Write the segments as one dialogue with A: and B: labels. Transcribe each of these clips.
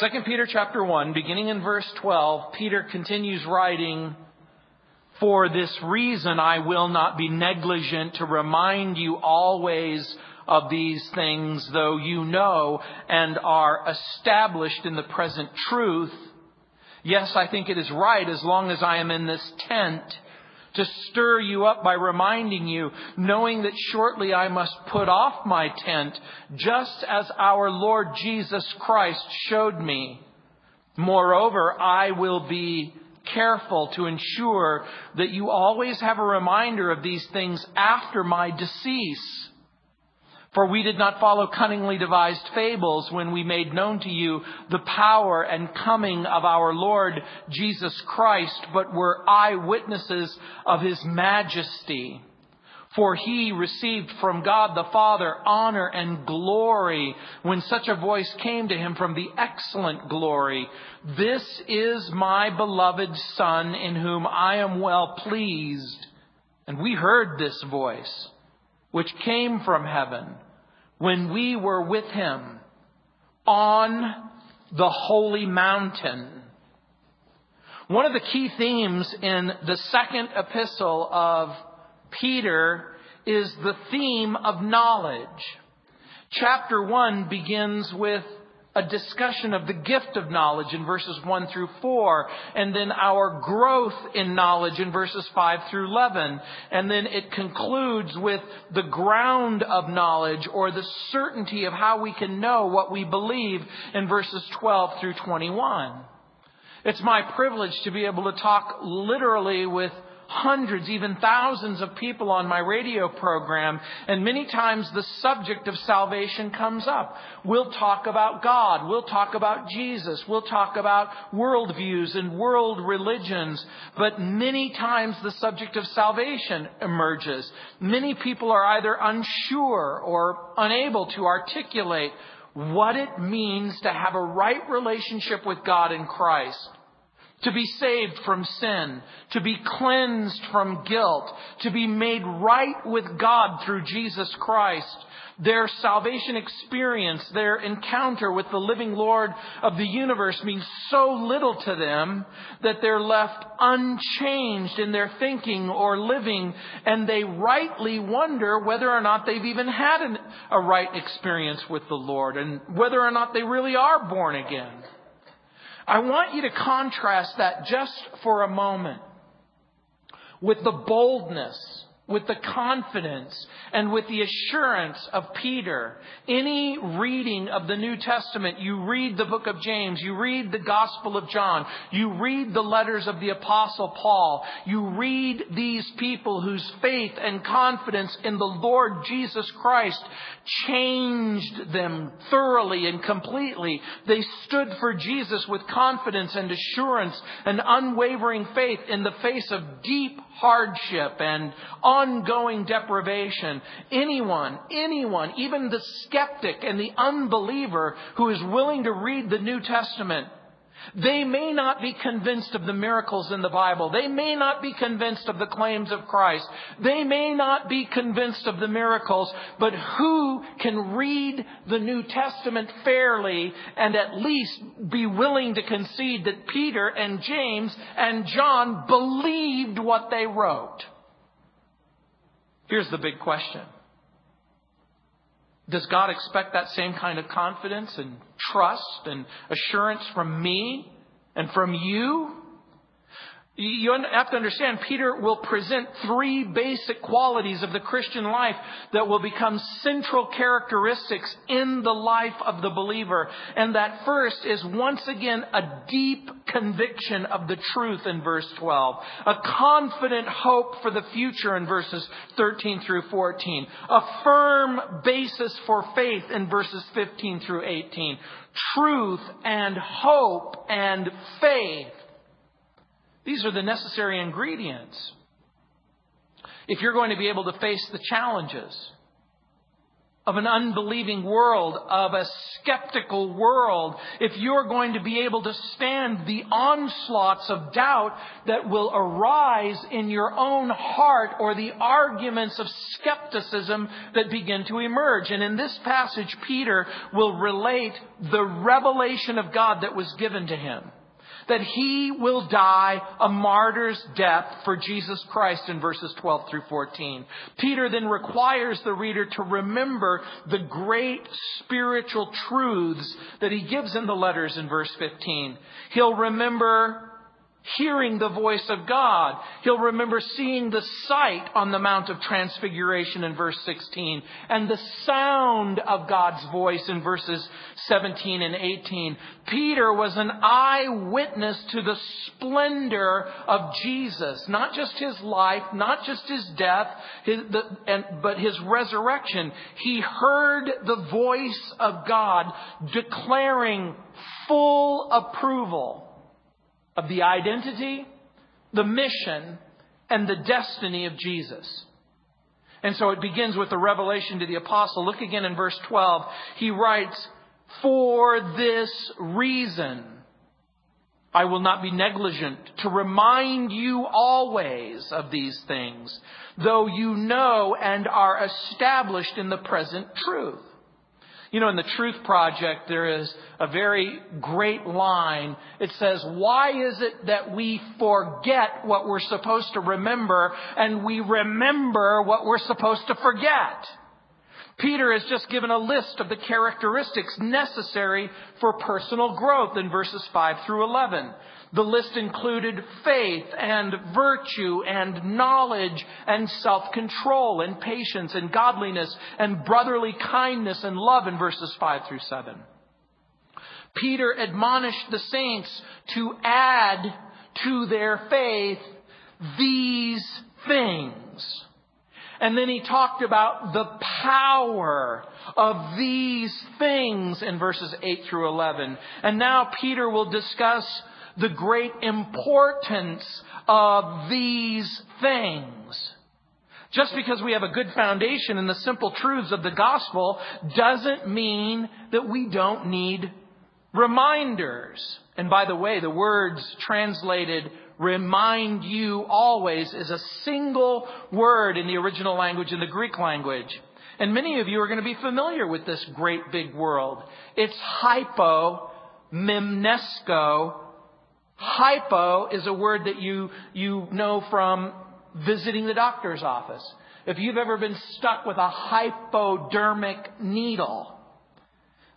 A: 2 Peter chapter 1, beginning in verse 12, Peter continues writing, For this reason I will not be negligent to remind you always of these things, though you know and are established in the present truth. Yes, I think it is right as long as I am in this tent to stir you up by reminding you, knowing that shortly I must put off my tent, just as our Lord Jesus Christ showed me. Moreover, I will be careful to ensure that you always have a reminder of these things after my decease for we did not follow cunningly devised fables when we made known to you the power and coming of our Lord Jesus Christ, but were eyewitnesses of his majesty. For he received from God the Father honor and glory when such a voice came to him from the excellent glory. This is my beloved Son in whom I am well pleased. And we heard this voice which came from heaven when we were with him on the holy mountain. One of the key themes in the second epistle of Peter is the theme of knowledge. Chapter 1 begins with a discussion of the gift of knowledge in verses 1 through 4, and then our growth in knowledge in verses 5 through 11. And then it concludes with the ground of knowledge or the certainty of how we can know what we believe in verses 12 through 21. It's my privilege to be able to talk literally with hundreds, even thousands of people on my radio program, and many times the subject of salvation comes up. We'll talk about God. We'll talk about Jesus. We'll talk about worldviews and world religions. But many times the subject of salvation emerges. Many people are either unsure or unable to articulate what it means to have a right relationship with God in Christ to be saved from sin, to be cleansed from guilt, to be made right with God through Jesus Christ. Their salvation experience, their encounter with the living Lord of the universe means so little to them that they're left unchanged in their thinking or living, and they rightly wonder whether or not they've even had an, a right experience with the Lord and whether or not they really are born again. I want you to contrast that just for a moment with the boldness with the confidence and with the assurance of Peter. Any reading of the New Testament, you read the book of James, you read the Gospel of John, you read the letters of the Apostle Paul, you read these people whose faith and confidence in the Lord Jesus Christ changed them thoroughly and completely. They stood for Jesus with confidence and assurance and unwavering faith in the face of deep hardship and ongoing deprivation. Anyone, anyone, even the skeptic and the unbeliever who is willing to read the New Testament they may not be convinced of the miracles in the Bible. They may not be convinced of the claims of Christ. They may not be convinced of the miracles, but who can read the New Testament fairly and at least be willing to concede that Peter and James and John believed what they wrote? Here's the big question. Does God expect that same kind of confidence and trust and assurance from me and from you? You have to understand, Peter will present three basic qualities of the Christian life that will become central characteristics in the life of the believer. And that first is once again a deep conviction of the truth in verse 12. A confident hope for the future in verses 13 through 14. A firm basis for faith in verses 15 through 18. Truth and hope and faith these are the necessary ingredients. If you're going to be able to face the challenges of an unbelieving world, of a skeptical world, if you're going to be able to stand the onslaughts of doubt that will arise in your own heart or the arguments of skepticism that begin to emerge. And in this passage, Peter will relate the revelation of God that was given to him that he will die a martyr's death for Jesus Christ in verses 12 through 14. Peter then requires the reader to remember the great spiritual truths that he gives in the letters in verse 15. He'll remember hearing the voice of God. He'll remember seeing the sight on the Mount of Transfiguration in verse 16 and the sound of God's voice in verses 17 and 18. Peter was an eyewitness to the splendor of Jesus, not just his life, not just his death, his, the, and, but his resurrection. He heard the voice of God declaring full approval of the identity, the mission, and the destiny of Jesus. And so it begins with the revelation to the apostle. Look again in verse 12. He writes, For this reason, I will not be negligent to remind you always of these things, though you know and are established in the present truth. You know, in the Truth Project, there is a very great line. It says, Why is it that we forget what we're supposed to remember and we remember what we're supposed to forget? Peter has just given a list of the characteristics necessary for personal growth in verses 5 through 11. The list included faith and virtue and knowledge and self-control and patience and godliness and brotherly kindness and love in verses 5 through 7. Peter admonished the saints to add to their faith these things. And then he talked about the power of these things in verses 8 through 11. And now Peter will discuss the great importance of these things. Just because we have a good foundation in the simple truths of the gospel doesn't mean that we don't need reminders. And by the way, the words translated remind you always is a single word in the original language, in the Greek language. And many of you are going to be familiar with this great big world. It's hypo mimnesco Hypo is a word that you, you know from visiting the doctor's office. If you've ever been stuck with a hypodermic needle,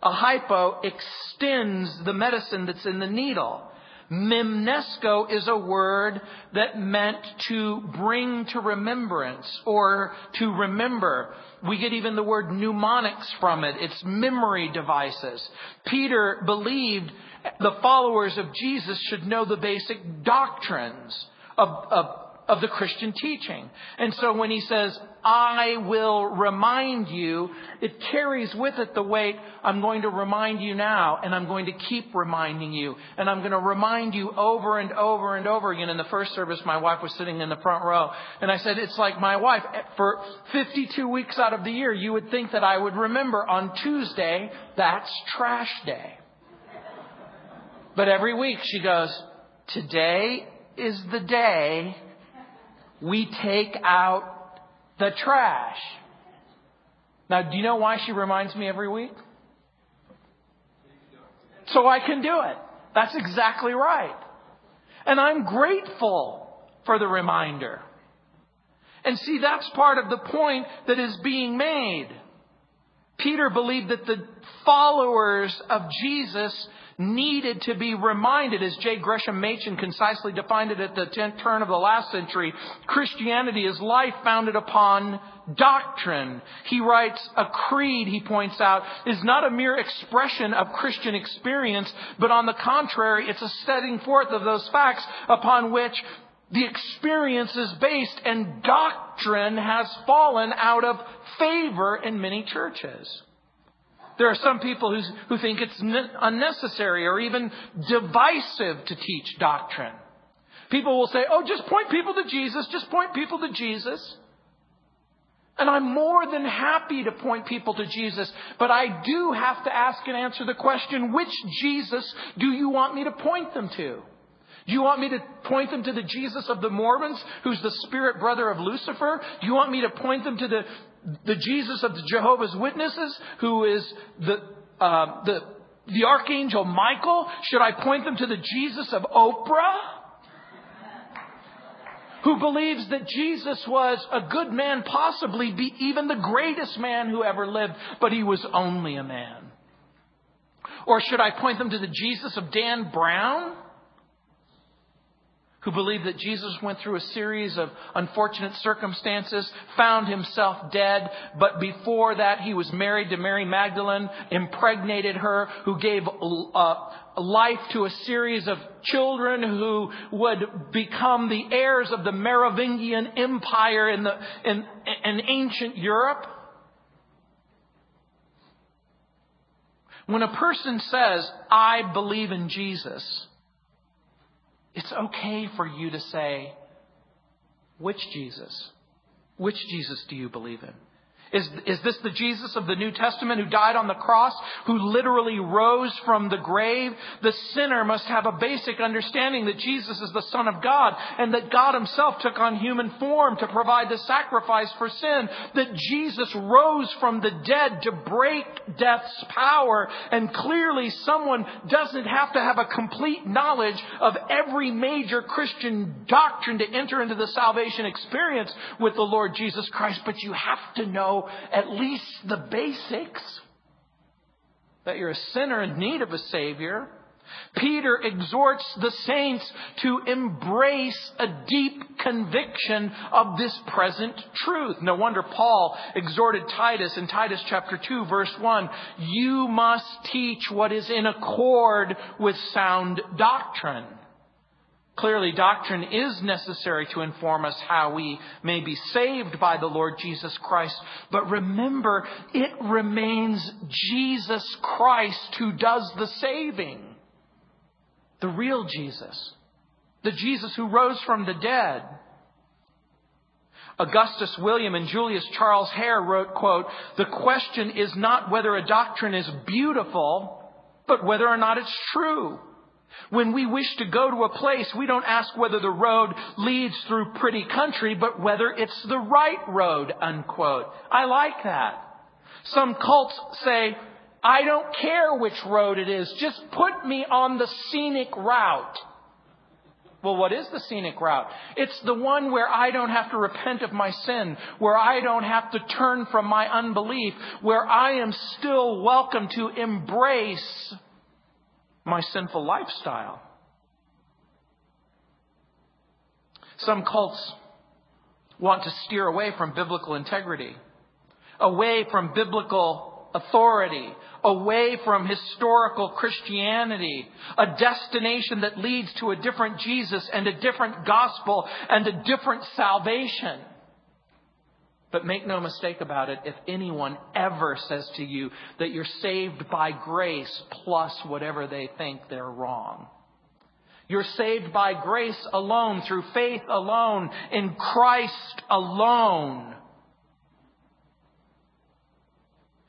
A: a hypo extends the medicine that's in the needle. Mimnesco is a word that meant to bring to remembrance or to remember. We get even the word mnemonics from it. It's memory devices. Peter believed the followers of Jesus should know the basic doctrines of, of, of the Christian teaching. And so when he says, I will remind you, it carries with it the weight, I'm going to remind you now, and I'm going to keep reminding you, and I'm going to remind you over and over and over again. In the first service, my wife was sitting in the front row, and I said, it's like my wife, eh, for 52 weeks out of the year, you would think that I would remember on Tuesday, that's trash day. But every week she goes, Today is the day we take out the trash. Now, do you know why she reminds me every week? So I can do it. That's exactly right. And I'm grateful for the reminder. And see, that's part of the point that is being made. Peter believed that the followers of Jesus needed to be reminded, as J. Gresham Machen concisely defined it at the turn of the last century, Christianity is life founded upon doctrine. He writes, a creed, he points out, is not a mere expression of Christian experience, but on the contrary, it's a setting forth of those facts upon which the experience is based and doctrine has fallen out of favor in many churches. There are some people who think it's unnecessary or even divisive to teach doctrine. People will say, oh, just point people to Jesus, just point people to Jesus. And I'm more than happy to point people to Jesus, but I do have to ask and answer the question, which Jesus do you want me to point them to? Do you want me to point them to the Jesus of the Mormons, who's the spirit brother of Lucifer? Do you want me to point them to the, the Jesus of the Jehovah's Witnesses, who is the, uh, the, the Archangel Michael? Should I point them to the Jesus of Oprah? Who believes that Jesus was a good man, possibly be even the greatest man who ever lived, but he was only a man? Or should I point them to the Jesus of Dan Brown? Who believed that Jesus went through a series of unfortunate circumstances, found himself dead, but before that he was married to Mary Magdalene, impregnated her, who gave uh, life to a series of children who would become the heirs of the Merovingian Empire in, the, in, in ancient Europe. When a person says, I believe in Jesus, it's okay for you to say, which Jesus? Which Jesus do you believe in? Is, is this the Jesus of the New Testament who died on the cross, who literally rose from the grave? The sinner must have a basic understanding that Jesus is the Son of God and that God Himself took on human form to provide the sacrifice for sin. That Jesus rose from the dead to break death's power. And clearly someone doesn't have to have a complete knowledge of every major Christian doctrine to enter into the salvation experience with the Lord Jesus Christ, but you have to know at least the basics that you're a sinner in need of a Savior. Peter exhorts the saints to embrace a deep conviction of this present truth. No wonder Paul exhorted Titus in Titus chapter 2 verse 1, you must teach what is in accord with sound doctrine. Clearly, doctrine is necessary to inform us how we may be saved by the Lord Jesus Christ. But remember, it remains Jesus Christ who does the saving. The real Jesus. The Jesus who rose from the dead. Augustus William and Julius Charles Hare wrote, quote, The question is not whether a doctrine is beautiful, but whether or not it's true. When we wish to go to a place, we don't ask whether the road leads through pretty country, but whether it's the right road, unquote. I like that. Some cults say, I don't care which road it is, just put me on the scenic route. Well, what is the scenic route? It's the one where I don't have to repent of my sin, where I don't have to turn from my unbelief, where I am still welcome to embrace my sinful lifestyle. Some cults want to steer away from biblical integrity, away from biblical authority, away from historical Christianity, a destination that leads to a different Jesus and a different gospel and a different salvation. But make no mistake about it, if anyone ever says to you that you're saved by grace plus whatever they think, they're wrong. You're saved by grace alone, through faith alone, in Christ alone.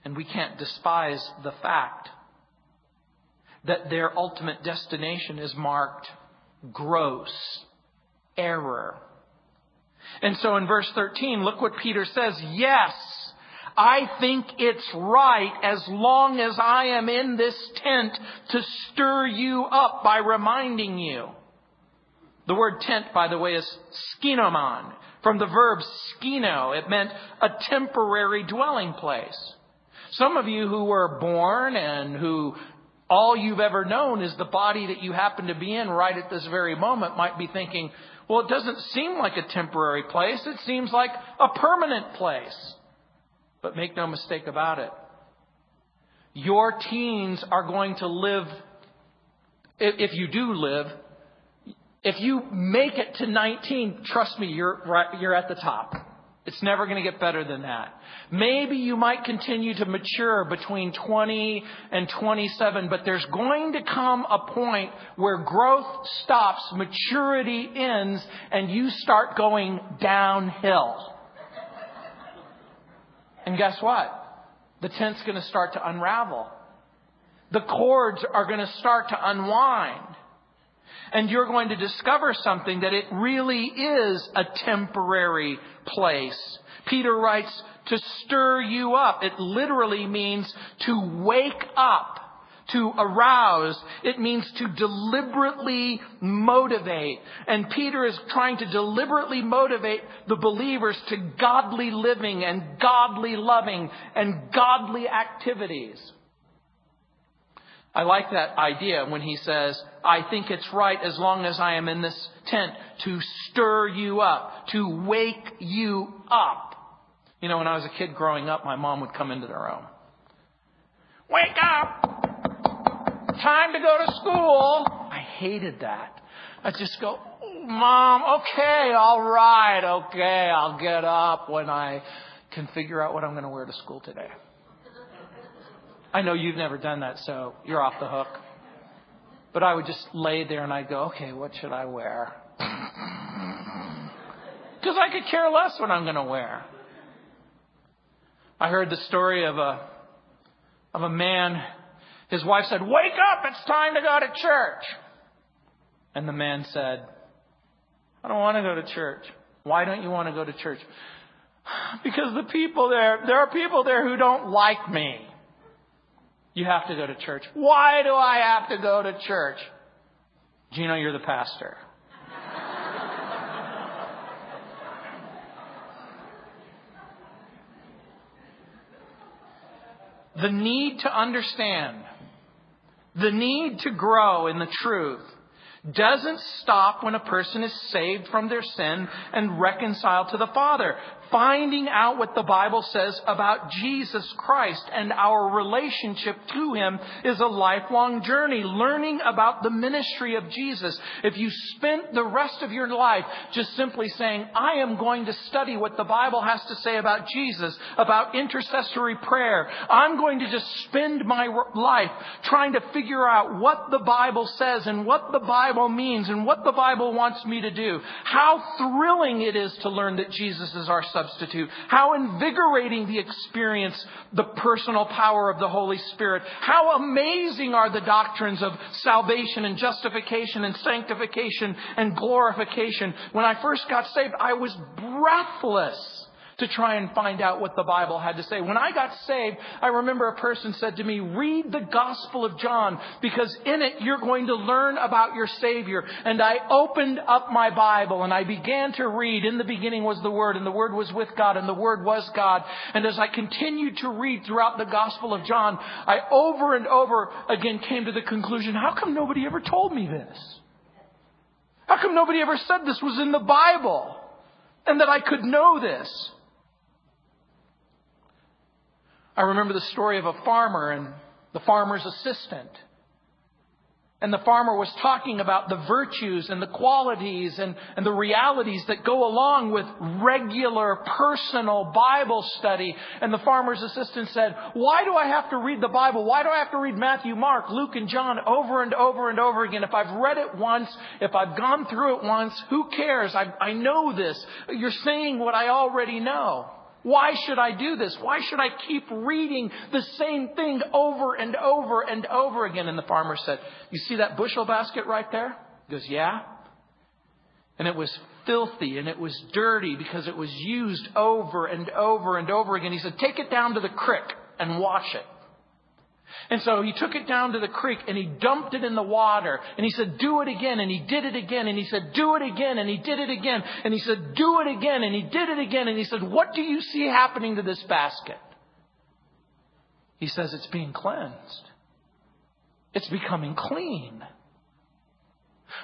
A: And we can't despise the fact that their ultimate destination is marked gross error and so in verse 13, look what Peter says. Yes, I think it's right as long as I am in this tent to stir you up by reminding you. The word tent, by the way, is skinomon, from the verb skino. It meant a temporary dwelling place. Some of you who were born and who all you've ever known is the body that you happen to be in right at this very moment might be thinking, well, it doesn't seem like a temporary place. It seems like a permanent place. But make no mistake about it. Your teens are going to live, if you do live, if you make it to 19, trust me, you're, right, you're at the top. It's never going to get better than that. Maybe you might continue to mature between 20 and 27, but there's going to come a point where growth stops, maturity ends, and you start going downhill. And guess what? The tent's going to start to unravel. The cords are going to start to unwind. And you're going to discover something that it really is a temporary place. Peter writes, to stir you up. It literally means to wake up to arouse. It means to deliberately motivate. And Peter is trying to deliberately motivate the believers to godly living and godly loving and godly activities. I like that idea when he says, I think it's right as long as I am in this tent to stir you up, to wake you up. You know, when I was a kid growing up, my mom would come into the room. Wake up! time to go to school. I hated that. I'd just go, oh, Mom, okay, all right, okay, I'll get up when I can figure out what I'm going to wear to school today. I know you've never done that, so you're off the hook. But I would just lay there and I'd go, okay, what should I wear? Because I could care less what I'm going to wear. I heard the story of a of a man his wife said, Wake up, it's time to go to church. And the man said, I don't want to go to church. Why don't you want to go to church? Because the people there, there are people there who don't like me. You have to go to church. Why do I have to go to church? Gino, you're the pastor. the need to understand the need to grow in the truth doesn't stop when a person is saved from their sin and reconciled to the Father finding out what the Bible says about Jesus Christ and our relationship to Him is a lifelong journey. Learning about the ministry of Jesus. If you spent the rest of your life just simply saying, I am going to study what the Bible has to say about Jesus, about intercessory prayer, I'm going to just spend my life trying to figure out what the Bible says and what the Bible means and what the Bible wants me to do. How thrilling it is to learn that Jesus is our substitute. How invigorating the experience, the personal power of the Holy Spirit. How amazing are the doctrines of salvation and justification and sanctification and glorification. When I first got saved, I was breathless to try and find out what the Bible had to say. When I got saved, I remember a person said to me, read the Gospel of John because in it you're going to learn about your Savior. And I opened up my Bible and I began to read. In the beginning was the Word and the Word was with God and the Word was God. And as I continued to read throughout the Gospel of John, I over and over again came to the conclusion, how come nobody ever told me this? How come nobody ever said this was in the Bible? And that I could know this? I remember the story of a farmer and the farmer's assistant. And the farmer was talking about the virtues and the qualities and, and the realities that go along with regular personal Bible study. And the farmer's assistant said, Why do I have to read the Bible? Why do I have to read Matthew, Mark, Luke, and John over and over and over again? If I've read it once, if I've gone through it once, who cares? I, I know this. You're saying what I already know. Why should I do this? Why should I keep reading the same thing over and over and over again? And the farmer said, You see that bushel basket right there? He goes, Yeah. And it was filthy and it was dirty because it was used over and over and over again. He said, Take it down to the creek and wash it. And so he took it down to the creek and he dumped it in the water. And he said, do it again. And he did it again. And he said, do it again. And he did it again. And he said, do it again. And he did it again. And he said, what do you see happening to this basket? He says, it's being cleansed. It's becoming clean.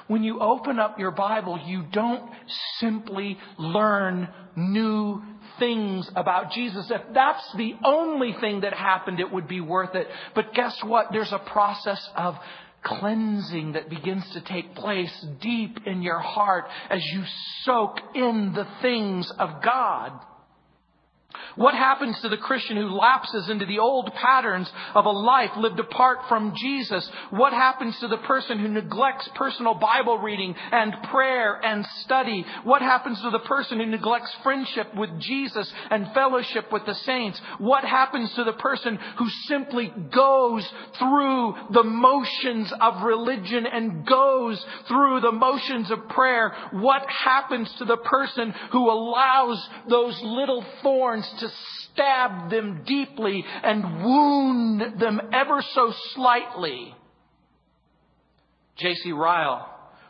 A: When you open up your Bible, you don't simply learn new things about Jesus. If that's the only thing that happened, it would be worth it. But guess what? There's a process of cleansing that begins to take place deep in your heart as you soak in the things of God. What happens to the Christian who lapses into the old patterns of a life lived apart from Jesus? What happens to the person who neglects personal Bible reading and prayer and study? What happens to the person who neglects friendship with Jesus and fellowship with the saints? What happens to the person who simply goes through the motions of religion and goes through the motions of prayer? What happens to the person who allows those little thorns to stab them deeply and wound them ever so slightly. J.C. Ryle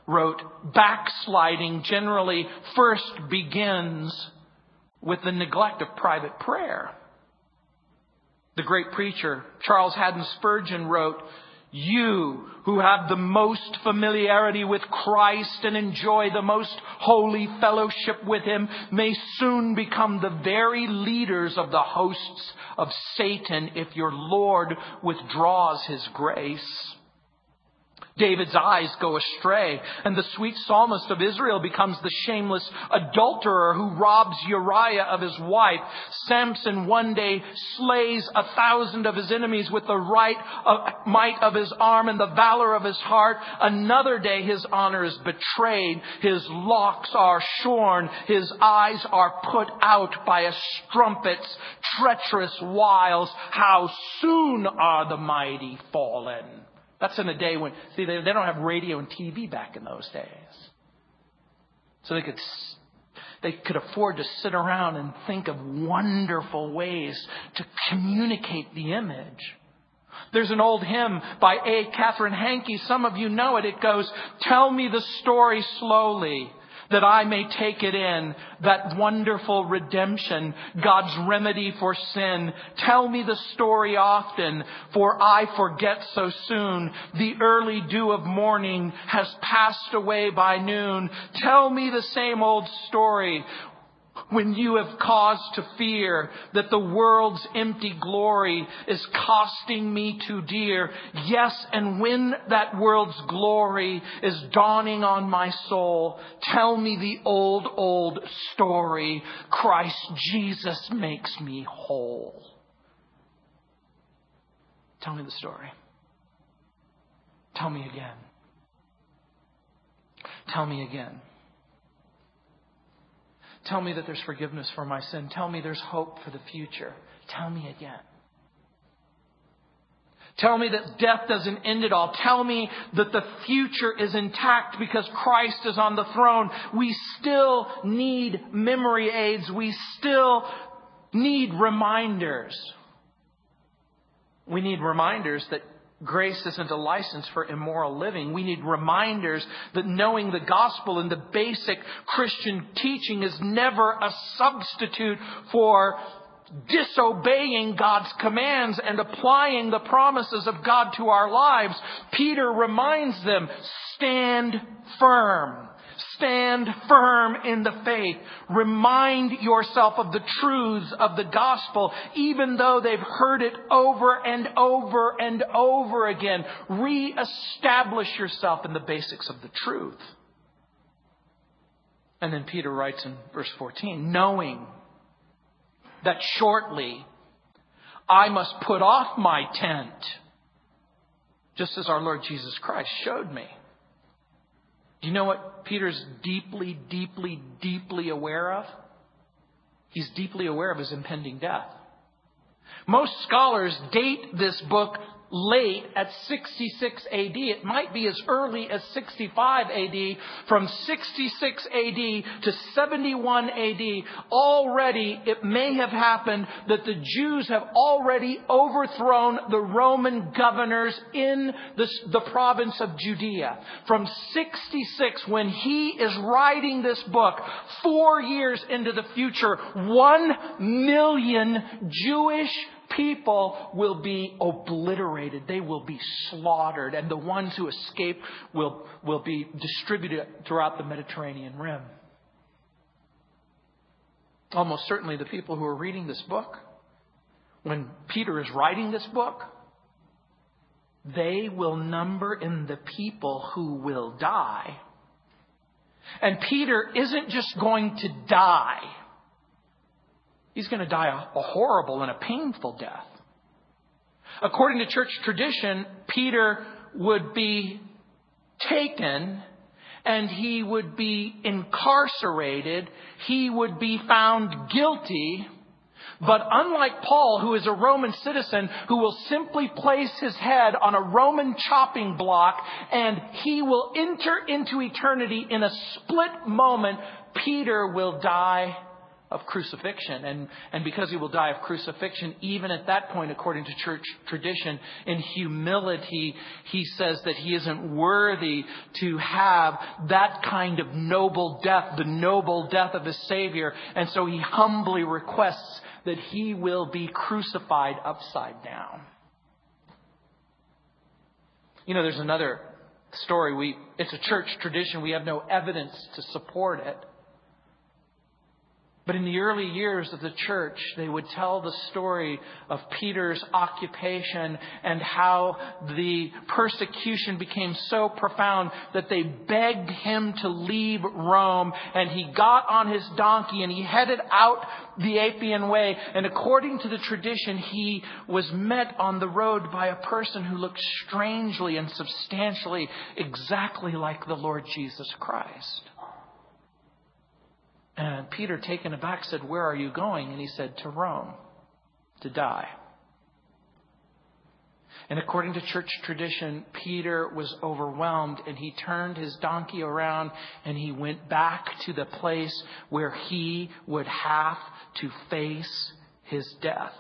A: wrote, backsliding generally first begins with the neglect of private prayer. The great preacher Charles Haddon Spurgeon wrote, you who have the most familiarity with Christ and enjoy the most holy fellowship with Him may soon become the very leaders of the hosts of Satan if your Lord withdraws His grace. David's eyes go astray, and the sweet psalmist of Israel becomes the shameless adulterer who robs Uriah of his wife. Samson one day slays a thousand of his enemies with the right of, might of his arm and the valor of his heart. Another day his honor is betrayed, his locks are shorn, his eyes are put out by a strumpet's treacherous wiles. How soon are the mighty fallen? That's in a day when, see, they, they don't have radio and TV back in those days. So they could, they could afford to sit around and think of wonderful ways to communicate the image. There's an old hymn by A. Katherine Hankey. Some of you know it. It goes, Tell me the story slowly that I may take it in, that wonderful redemption, God's remedy for sin. Tell me the story often, for I forget so soon. The early dew of morning has passed away by noon. Tell me the same old story when you have cause to fear that the world's empty glory is costing me too dear. Yes, and when that world's glory is dawning on my soul, tell me the old, old story. Christ Jesus makes me whole. Tell me the story. Tell me again. Tell me again. Tell me that there's forgiveness for my sin. Tell me there's hope for the future. Tell me again. Tell me that death doesn't end it all. Tell me that the future is intact because Christ is on the throne. We still need memory aids. We still need reminders. We need reminders that Grace isn't a license for immoral living. We need reminders that knowing the gospel and the basic Christian teaching is never a substitute for disobeying God's commands and applying the promises of God to our lives. Peter reminds them, stand firm. Stand firm in the faith. Remind yourself of the truths of the gospel, even though they've heard it over and over and over again. Re-establish yourself in the basics of the truth. And then Peter writes in verse 14, knowing that shortly I must put off my tent, just as our Lord Jesus Christ showed me. Do you know what Peter's deeply, deeply, deeply aware of? He's deeply aware of his impending death. Most scholars date this book late at 66 AD. It might be as early as 65 AD. From 66 AD to 71 AD, already it may have happened that the Jews have already overthrown the Roman governors in the, the province of Judea. From 66, when he is writing this book, four years into the future, one million Jewish people will be obliterated. They will be slaughtered. And the ones who escape will, will be distributed throughout the Mediterranean rim. Almost certainly the people who are reading this book, when Peter is writing this book, they will number in the people who will die. And Peter isn't just going to die. He's going to die a, a horrible and a painful death. According to church tradition, Peter would be taken and he would be incarcerated. He would be found guilty. But unlike Paul, who is a Roman citizen, who will simply place his head on a Roman chopping block and he will enter into eternity in a split moment, Peter will die of crucifixion. And, and because he will die of crucifixion, even at that point, according to church tradition, in humility, he says that he isn't worthy to have that kind of noble death, the noble death of his Savior. And so he humbly requests that he will be crucified upside down. You know, there's another story. We, it's a church tradition. We have no evidence to support it. But in the early years of the church, they would tell the story of Peter's occupation and how the persecution became so profound that they begged him to leave Rome. And he got on his donkey and he headed out the Appian Way. And according to the tradition, he was met on the road by a person who looked strangely and substantially exactly like the Lord Jesus Christ. And Peter, taken aback, said, Where are you going? And he said, To Rome, to die. And according to church tradition, Peter was overwhelmed and he turned his donkey around and he went back to the place where he would have to face his death.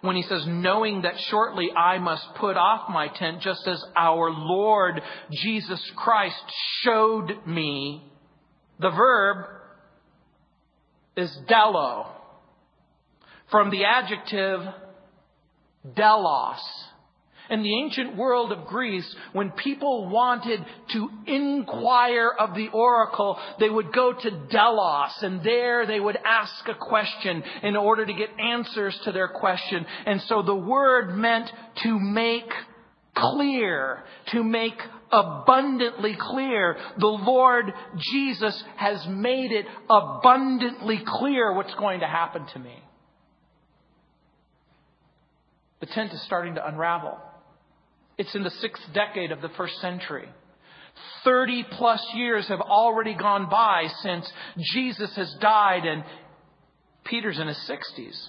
A: When he says, knowing that shortly I must put off my tent, just as our Lord Jesus Christ showed me. The verb is dello, from the adjective delos. In the ancient world of Greece, when people wanted to inquire of the oracle, they would go to Delos and there they would ask a question in order to get answers to their question. And so the word meant to make clear, to make abundantly clear. The Lord Jesus has made it abundantly clear what's going to happen to me. The tent is starting to unravel. It's in the sixth decade of the first century. 30 plus years have already gone by since Jesus has died and Peter's in his 60s.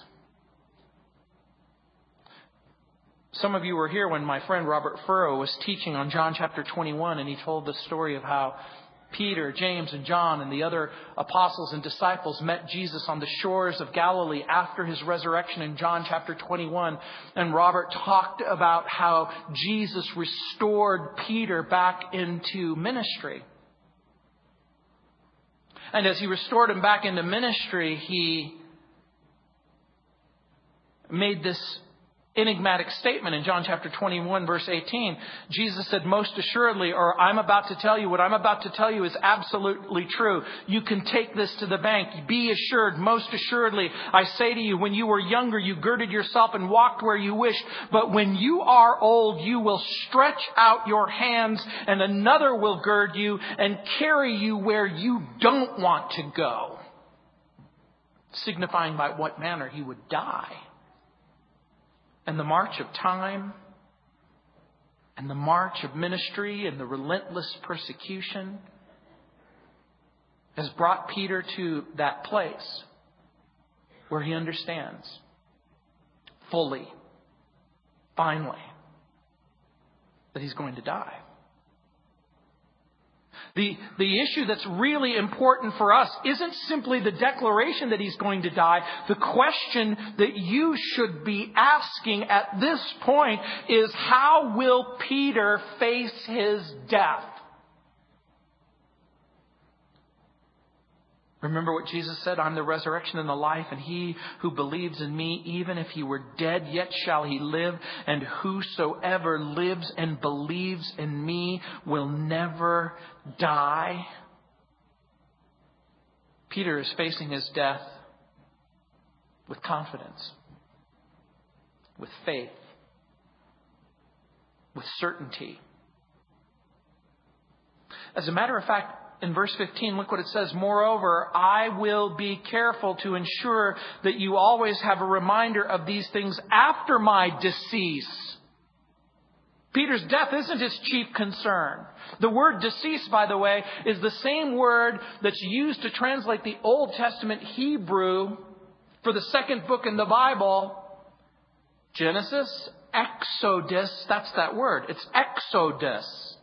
A: Some of you were here when my friend Robert Furrow was teaching on John chapter 21 and he told the story of how Peter, James, and John and the other apostles and disciples met Jesus on the shores of Galilee after his resurrection in John chapter 21. And Robert talked about how Jesus restored Peter back into ministry. And as he restored him back into ministry, he made this enigmatic statement in John chapter 21 verse 18. Jesus said, most assuredly, or I'm about to tell you, what I'm about to tell you is absolutely true. You can take this to the bank. Be assured, most assuredly, I say to you, when you were younger, you girded yourself and walked where you wished. But when you are old, you will stretch out your hands and another will gird you and carry you where you don't want to go. Signifying by what manner he would die and the march of time and the march of ministry and the relentless persecution has brought Peter to that place where he understands fully, finally, that he's going to die. The, the issue that's really important for us isn't simply the declaration that he's going to die. The question that you should be asking at this point is how will Peter face his death? Remember what Jesus said, I'm the resurrection and the life, and he who believes in me, even if he were dead, yet shall he live, and whosoever lives and believes in me will never die. Peter is facing his death with confidence, with faith, with certainty. As a matter of fact, in verse 15, look what it says. Moreover, I will be careful to ensure that you always have a reminder of these things after my decease. Peter's death isn't his chief concern. The word decease, by the way, is the same word that's used to translate the Old Testament Hebrew for the second book in the Bible, Genesis, Exodus. That's that word. It's Exodus.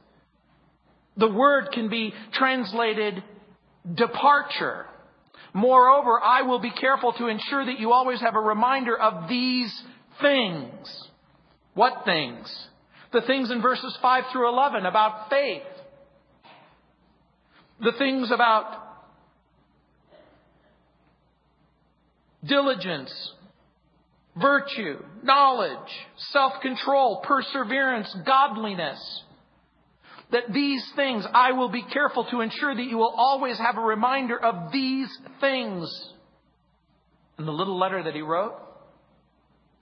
A: The word can be translated departure. Moreover, I will be careful to ensure that you always have a reminder of these things. What things? The things in verses 5 through 11 about faith. The things about diligence, virtue, knowledge, self-control, perseverance, godliness. That these things, I will be careful to ensure that you will always have a reminder of these things. In the little letter that he wrote,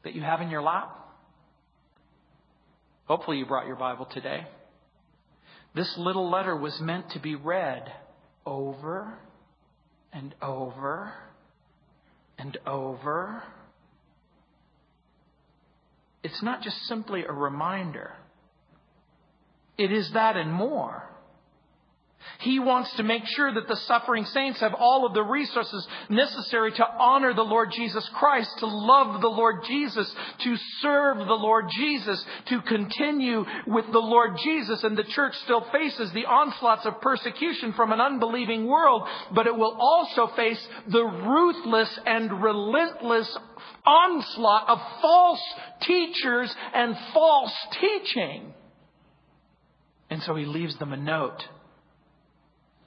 A: that you have in your lap, Hopefully, you brought your Bible today. This little letter was meant to be read over and over and over. It's not just simply a reminder, it is that and more. He wants to make sure that the suffering saints have all of the resources necessary to honor the Lord Jesus Christ, to love the Lord Jesus, to serve the Lord Jesus, to continue with the Lord Jesus. And the church still faces the onslaughts of persecution from an unbelieving world, but it will also face the ruthless and relentless onslaught of false teachers and false teaching. And so he leaves them a note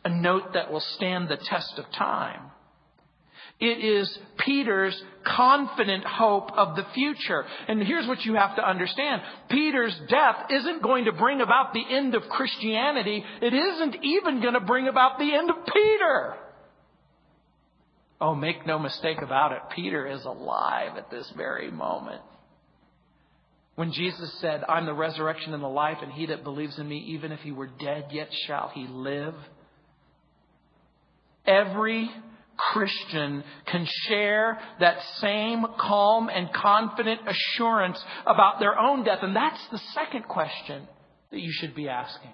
A: a note that will stand the test of time. It is Peter's confident hope of the future. And here's what you have to understand. Peter's death isn't going to bring about the end of Christianity. It isn't even going to bring about the end of Peter. Oh, make no mistake about it. Peter is alive at this very moment. When Jesus said, I'm the resurrection and the life, and he that believes in me, even if he were dead, yet shall he live. Every Christian can share that same calm and confident assurance about their own death. And that's the second question that you should be asking.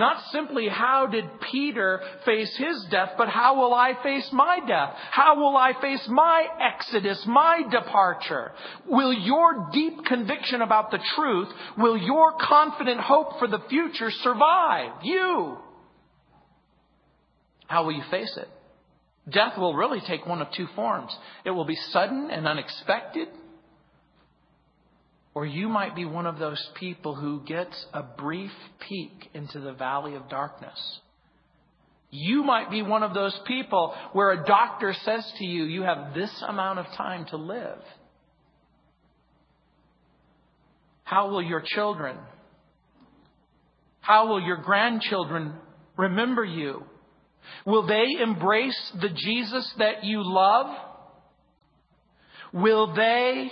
A: Not simply how did Peter face his death, but how will I face my death? How will I face my exodus, my departure? Will your deep conviction about the truth, will your confident hope for the future survive you? How will you face it? Death will really take one of two forms. It will be sudden and unexpected, or you might be one of those people who gets a brief peek into the valley of darkness. You might be one of those people where a doctor says to you, you have this amount of time to live. How will your children, how will your grandchildren remember you? Will they embrace the Jesus that you love? Will they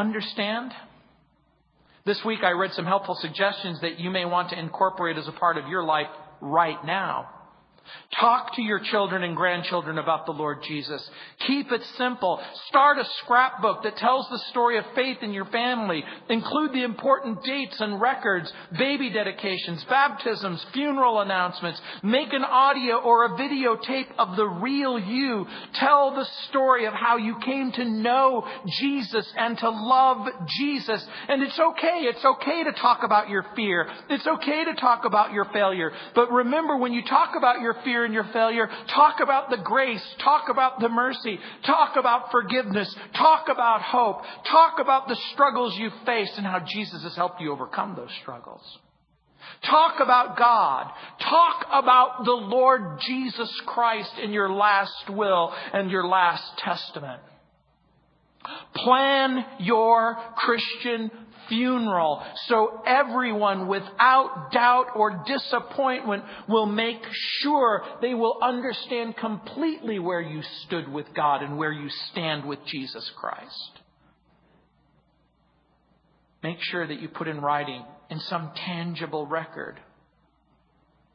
A: understand? This week I read some helpful suggestions that you may want to incorporate as a part of your life right now. Talk to your children and grandchildren about the Lord Jesus. Keep it simple. Start a scrapbook that tells the story of faith in your family. Include the important dates and records, baby dedications, baptisms, funeral announcements. Make an audio or a videotape of the real you. Tell the story of how you came to know Jesus and to love Jesus. And it's okay. It's okay to talk about your fear. It's okay to talk about your failure. But remember, when you talk about your fear and your failure. Talk about the grace. Talk about the mercy. Talk about forgiveness. Talk about hope. Talk about the struggles you faced and how Jesus has helped you overcome those struggles. Talk about God. Talk about the Lord Jesus Christ in your last will and your last testament. Plan your Christian funeral so everyone without doubt or disappointment will make sure they will understand completely where you stood with God and where you stand with Jesus Christ. Make sure that you put in writing in some tangible record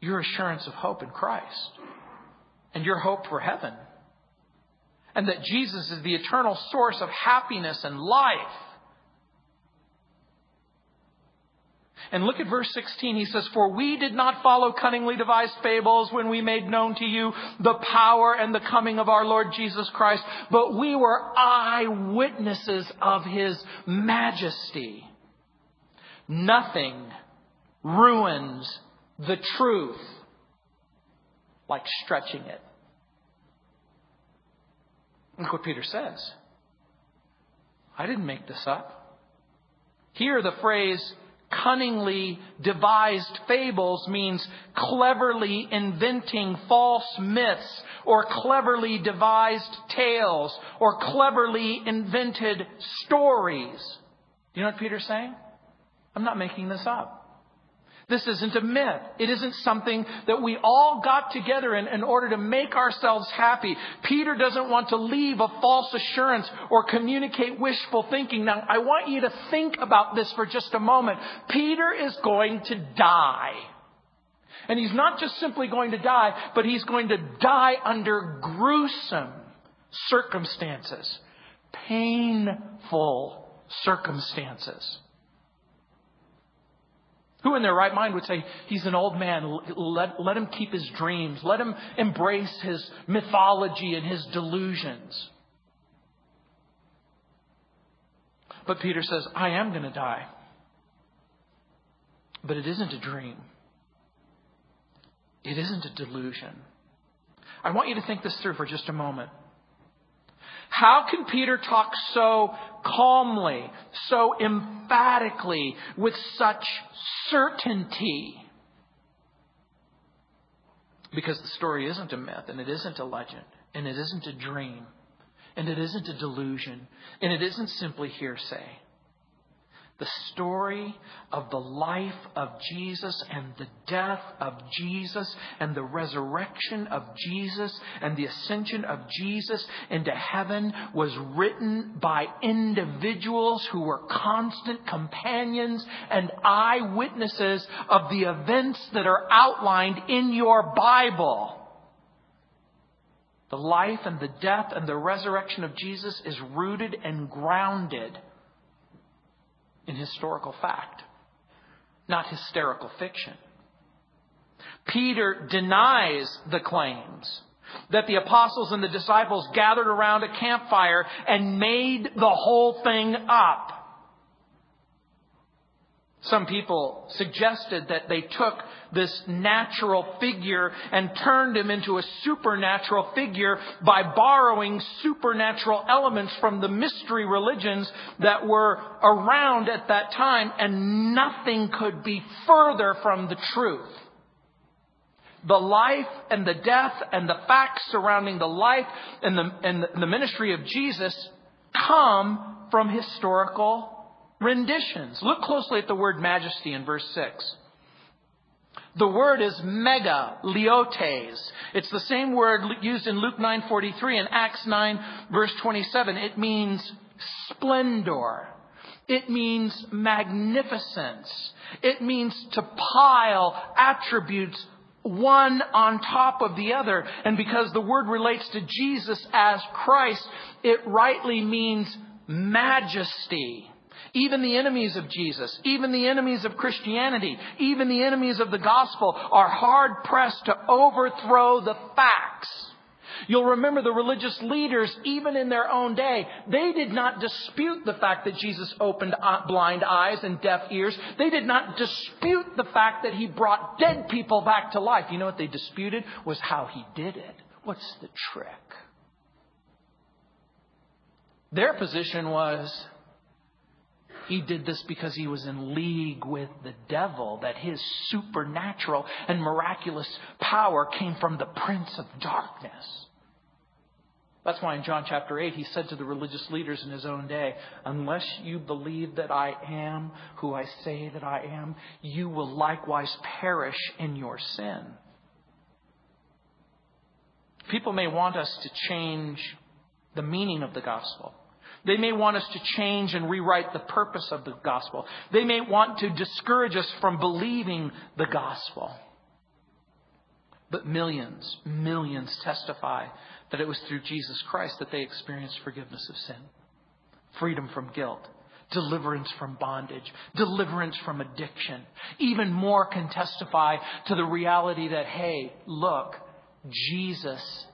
A: your assurance of hope in Christ and your hope for heaven. And that Jesus is the eternal source of happiness and life. And look at verse 16. He says, For we did not follow cunningly devised fables when we made known to you the power and the coming of our Lord Jesus Christ, but we were eyewitnesses of his majesty. Nothing ruins the truth like stretching it. Look what Peter says. I didn't make this up. Here, the phrase cunningly devised fables means cleverly inventing false myths or cleverly devised tales or cleverly invented stories. You know what Peter's saying? I'm not making this up. This isn't a myth. It isn't something that we all got together in, in order to make ourselves happy. Peter doesn't want to leave a false assurance or communicate wishful thinking. Now, I want you to think about this for just a moment. Peter is going to die. And he's not just simply going to die, but he's going to die under gruesome circumstances, painful circumstances. Who in their right mind would say, he's an old man, let, let him keep his dreams, let him embrace his mythology and his delusions? But Peter says, I am going to die. But it isn't a dream. It isn't a delusion. I want you to think this through for just a moment. How can Peter talk so calmly, so emphatically, with such certainty? Because the story isn't a myth, and it isn't a legend, and it isn't a dream, and it isn't a delusion, and it isn't simply hearsay the story of the life of Jesus and the death of Jesus and the resurrection of Jesus and the ascension of Jesus into heaven was written by individuals who were constant companions and eyewitnesses of the events that are outlined in your Bible. The life and the death and the resurrection of Jesus is rooted and grounded in historical fact, not hysterical fiction. Peter denies the claims that the apostles and the disciples gathered around a campfire and made the whole thing up. Some people suggested that they took this natural figure and turned him into a supernatural figure by borrowing supernatural elements from the mystery religions that were around at that time, and nothing could be further from the truth. The life and the death and the facts surrounding the life and the, and the ministry of Jesus come from historical renditions. Look closely at the word majesty in verse 6. The word is megaleiotes. It's the same word used in Luke 9:43 and Acts 9 verse 27. It means splendor. It means magnificence. It means to pile attributes one on top of the other. And because the word relates to Jesus as Christ, it rightly means majesty. Even the enemies of Jesus, even the enemies of Christianity, even the enemies of the gospel are hard pressed to overthrow the facts. You'll remember the religious leaders, even in their own day, they did not dispute the fact that Jesus opened blind eyes and deaf ears. They did not dispute the fact that he brought dead people back to life. You know what they disputed? Was how he did it. What's the trick? Their position was he did this because he was in league with the devil, that his supernatural and miraculous power came from the prince of darkness. That's why in John chapter 8, he said to the religious leaders in his own day, Unless you believe that I am who I say that I am, you will likewise perish in your sin. People may want us to change the meaning of the gospel. They may want us to change and rewrite the purpose of the gospel. They may want to discourage us from believing the gospel. But millions, millions testify that it was through Jesus Christ that they experienced forgiveness of sin, freedom from guilt, deliverance from bondage, deliverance from addiction. Even more can testify to the reality that, hey, look, Jesus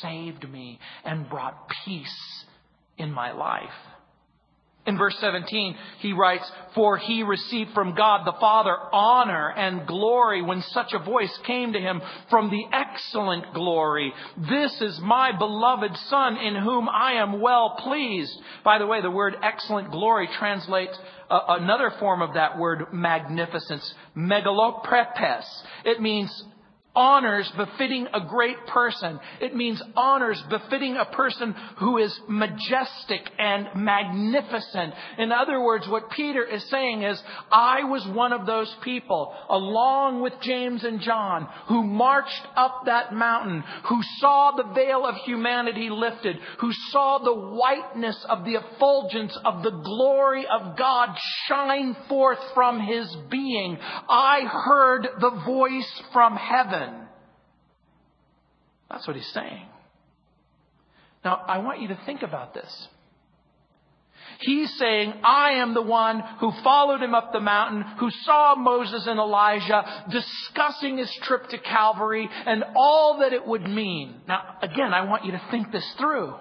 A: saved me and brought peace in my life. In verse 17, he writes, For he received from God the Father honor and glory when such a voice came to him from the excellent glory. This is my beloved Son in whom I am well pleased. By the way, the word excellent glory translates uh, another form of that word magnificence, megaloprepes. It means honors befitting a great person. It means honors befitting a person who is majestic and magnificent. In other words, what Peter is saying is, I was one of those people, along with James and John, who marched up that mountain, who saw the veil of humanity lifted, who saw the whiteness of the effulgence of the glory of God shine forth from his being. I heard the voice from heaven. That's what he's saying. Now, I want you to think about this. He's saying, I am the one who followed him up the mountain, who saw Moses and Elijah discussing his trip to Calvary and all that it would mean. Now, again, I want you to think this through.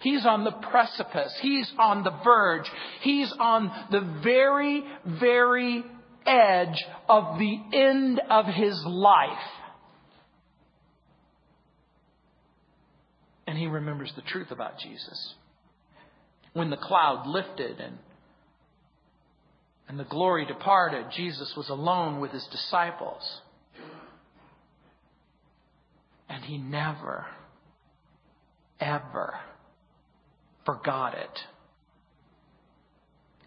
A: He's on the precipice. He's on the verge. He's on the very, very edge of the end of his life. And he remembers the truth about Jesus. When the cloud lifted and, and the glory departed, Jesus was alone with his disciples. And he never, ever forgot it.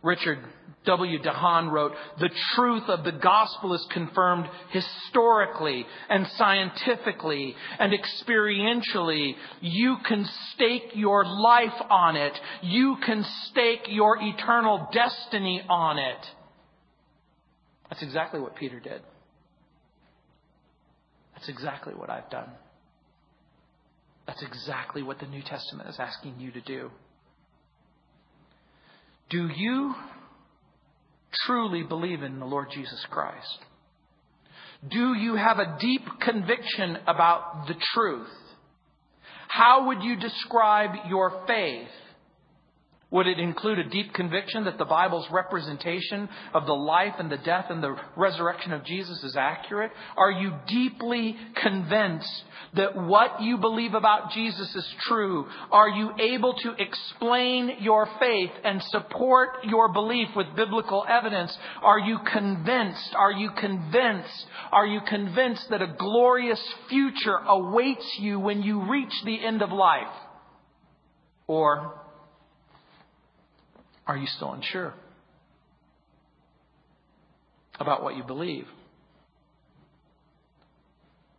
A: Richard W. DeHaan wrote, The truth of the gospel is confirmed historically and scientifically and experientially. You can stake your life on it. You can stake your eternal destiny on it. That's exactly what Peter did. That's exactly what I've done. That's exactly what the New Testament is asking you to do. Do you truly believe in the Lord Jesus Christ? Do you have a deep conviction about the truth? How would you describe your faith? Would it include a deep conviction that the Bible's representation of the life and the death and the resurrection of Jesus is accurate? Are you deeply convinced that what you believe about Jesus is true? Are you able to explain your faith and support your belief with biblical evidence? Are you convinced? Are you convinced? Are you convinced that a glorious future awaits you when you reach the end of life? Or are you still unsure about what you believe?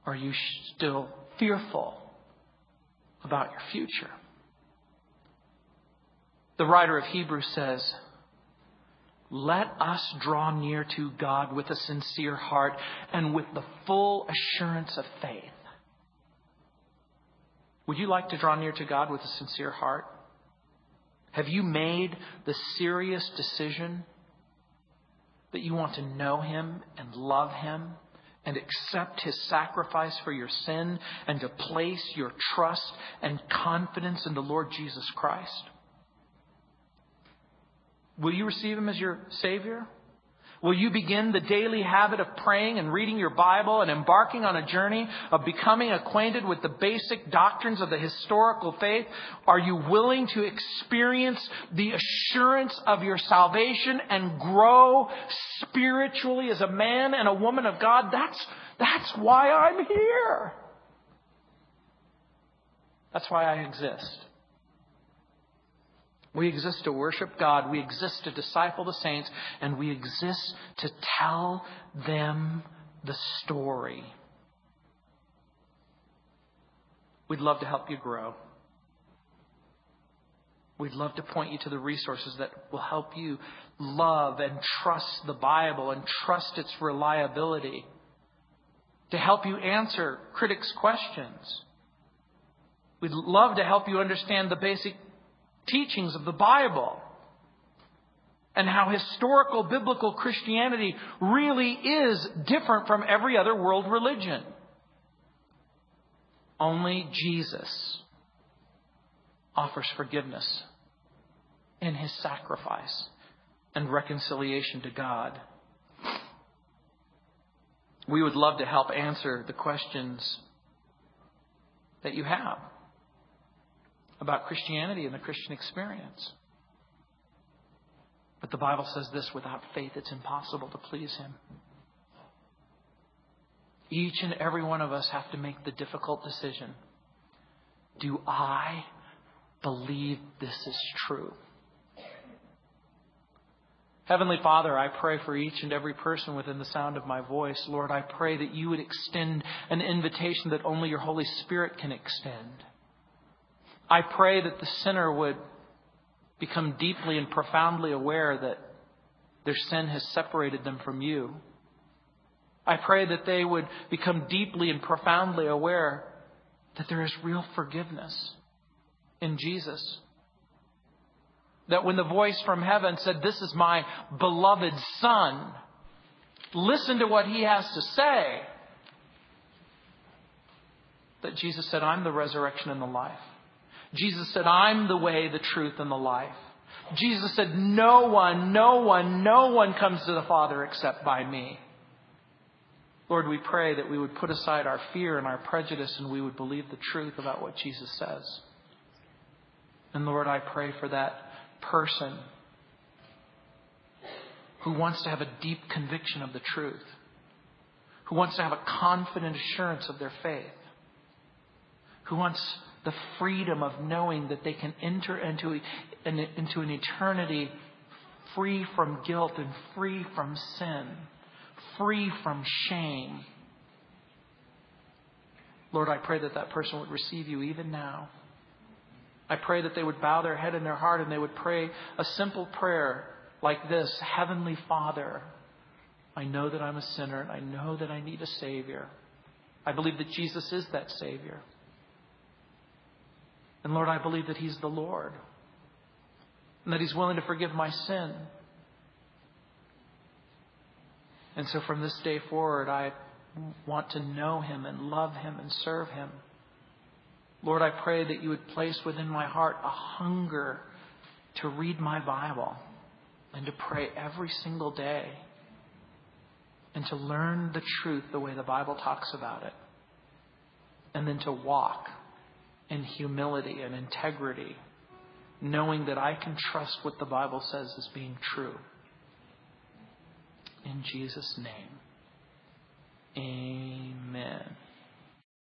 A: Are you still fearful about your future? The writer of Hebrews says, let us draw near to God with a sincere heart and with the full assurance of faith. Would you like to draw near to God with a sincere heart? Have you made the serious decision that you want to know Him and love Him and accept His sacrifice for your sin and to place your trust and confidence in the Lord Jesus Christ? Will you receive Him as your Savior? Will you begin the daily habit of praying and reading your Bible and embarking on a journey of becoming acquainted with the basic doctrines of the historical faith? Are you willing to experience the assurance of your salvation and grow spiritually as a man and a woman of God? That's, that's why I'm here. That's why I exist. We exist to worship God. We exist to disciple the saints. And we exist to tell them the story. We'd love to help you grow. We'd love to point you to the resources that will help you love and trust the Bible and trust its reliability. to help you answer critics' questions. We'd love to help you understand the basic teachings of the Bible and how historical biblical Christianity really is different from every other world religion. Only Jesus offers forgiveness in his sacrifice and reconciliation to God. We would love to help answer the questions that you have about Christianity and the Christian experience. But the Bible says this without faith, it's impossible to please Him. Each and every one of us have to make the difficult decision Do I believe this is true? Heavenly Father, I pray for each and every person within the sound of my voice. Lord, I pray that you would extend an invitation that only your Holy Spirit can extend. I pray that the sinner would become deeply and profoundly aware that their sin has separated them from you. I pray that they would become deeply and profoundly aware that there is real forgiveness in Jesus. That when the voice from heaven said, This is my beloved Son, listen to what he has to say. That Jesus said, I'm the resurrection and the life. Jesus said, I'm the way, the truth, and the life. Jesus said, No one, no one, no one comes to the Father except by me. Lord, we pray that we would put aside our fear and our prejudice and we would believe the truth about what Jesus says. And Lord, I pray for that person who wants to have a deep conviction of the truth, who wants to have a confident assurance of their faith, who wants the freedom of knowing that they can enter into, an, into an eternity free from guilt and free from sin, free from shame. Lord, I pray that that person would receive you even now. I pray that they would bow their head in their heart and they would pray a simple prayer like this Heavenly Father, I know that I'm a sinner and I know that I need a Savior. I believe that Jesus is that Savior. And Lord, I believe that He's the Lord and that He's willing to forgive my sin. And so from this day forward, I want to know Him and love Him and serve Him. Lord, I pray that you would place within my heart a hunger to read my Bible and to pray every single day and to learn the truth the way the Bible talks about it and then to walk in humility and integrity, knowing that I can trust what the Bible says as being true. In Jesus' name, amen.